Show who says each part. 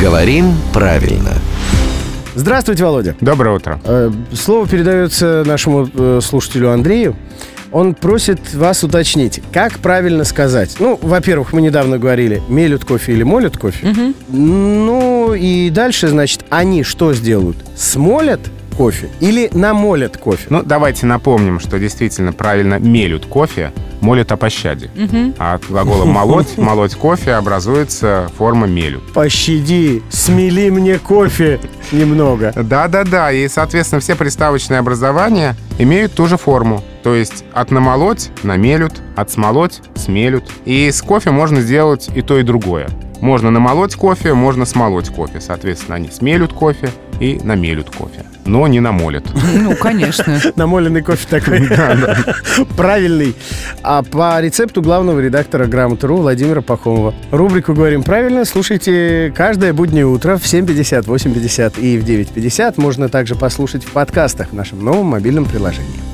Speaker 1: Говорим правильно.
Speaker 2: Здравствуйте, Володя.
Speaker 3: Доброе утро.
Speaker 2: Э, Слово передается нашему э, слушателю Андрею. Он просит вас уточнить, как правильно сказать. Ну, во-первых, мы недавно говорили, мелют кофе или молят кофе. Ну, и дальше, значит, они что сделают? Смолят кофе или намолят кофе?
Speaker 3: Ну, давайте напомним, что действительно правильно мелют кофе, молят о пощаде. А от глагола «молоть», «молоть кофе» образуется форма «мелют».
Speaker 2: Пощади, смели мне кофе немного.
Speaker 3: Да-да-да, и, соответственно, все приставочные образования имеют ту же форму. То есть от намолоть – намелют, от смолоть – смелют. И с кофе можно сделать и то, и другое. Можно намолоть кофе, можно смолоть кофе. Соответственно, они смелют кофе и намелют кофе. Но не намолят.
Speaker 4: Ну, конечно.
Speaker 2: Намоленный кофе такой. Правильный. А по рецепту главного редактора «Грамоты.ру» Владимира Пахомова. Рубрику «Говорим правильно» слушайте каждое буднее утро в 7.50, 8.50 и в 9.50. Можно также послушать в подкастах в нашем новом мобильном приложении.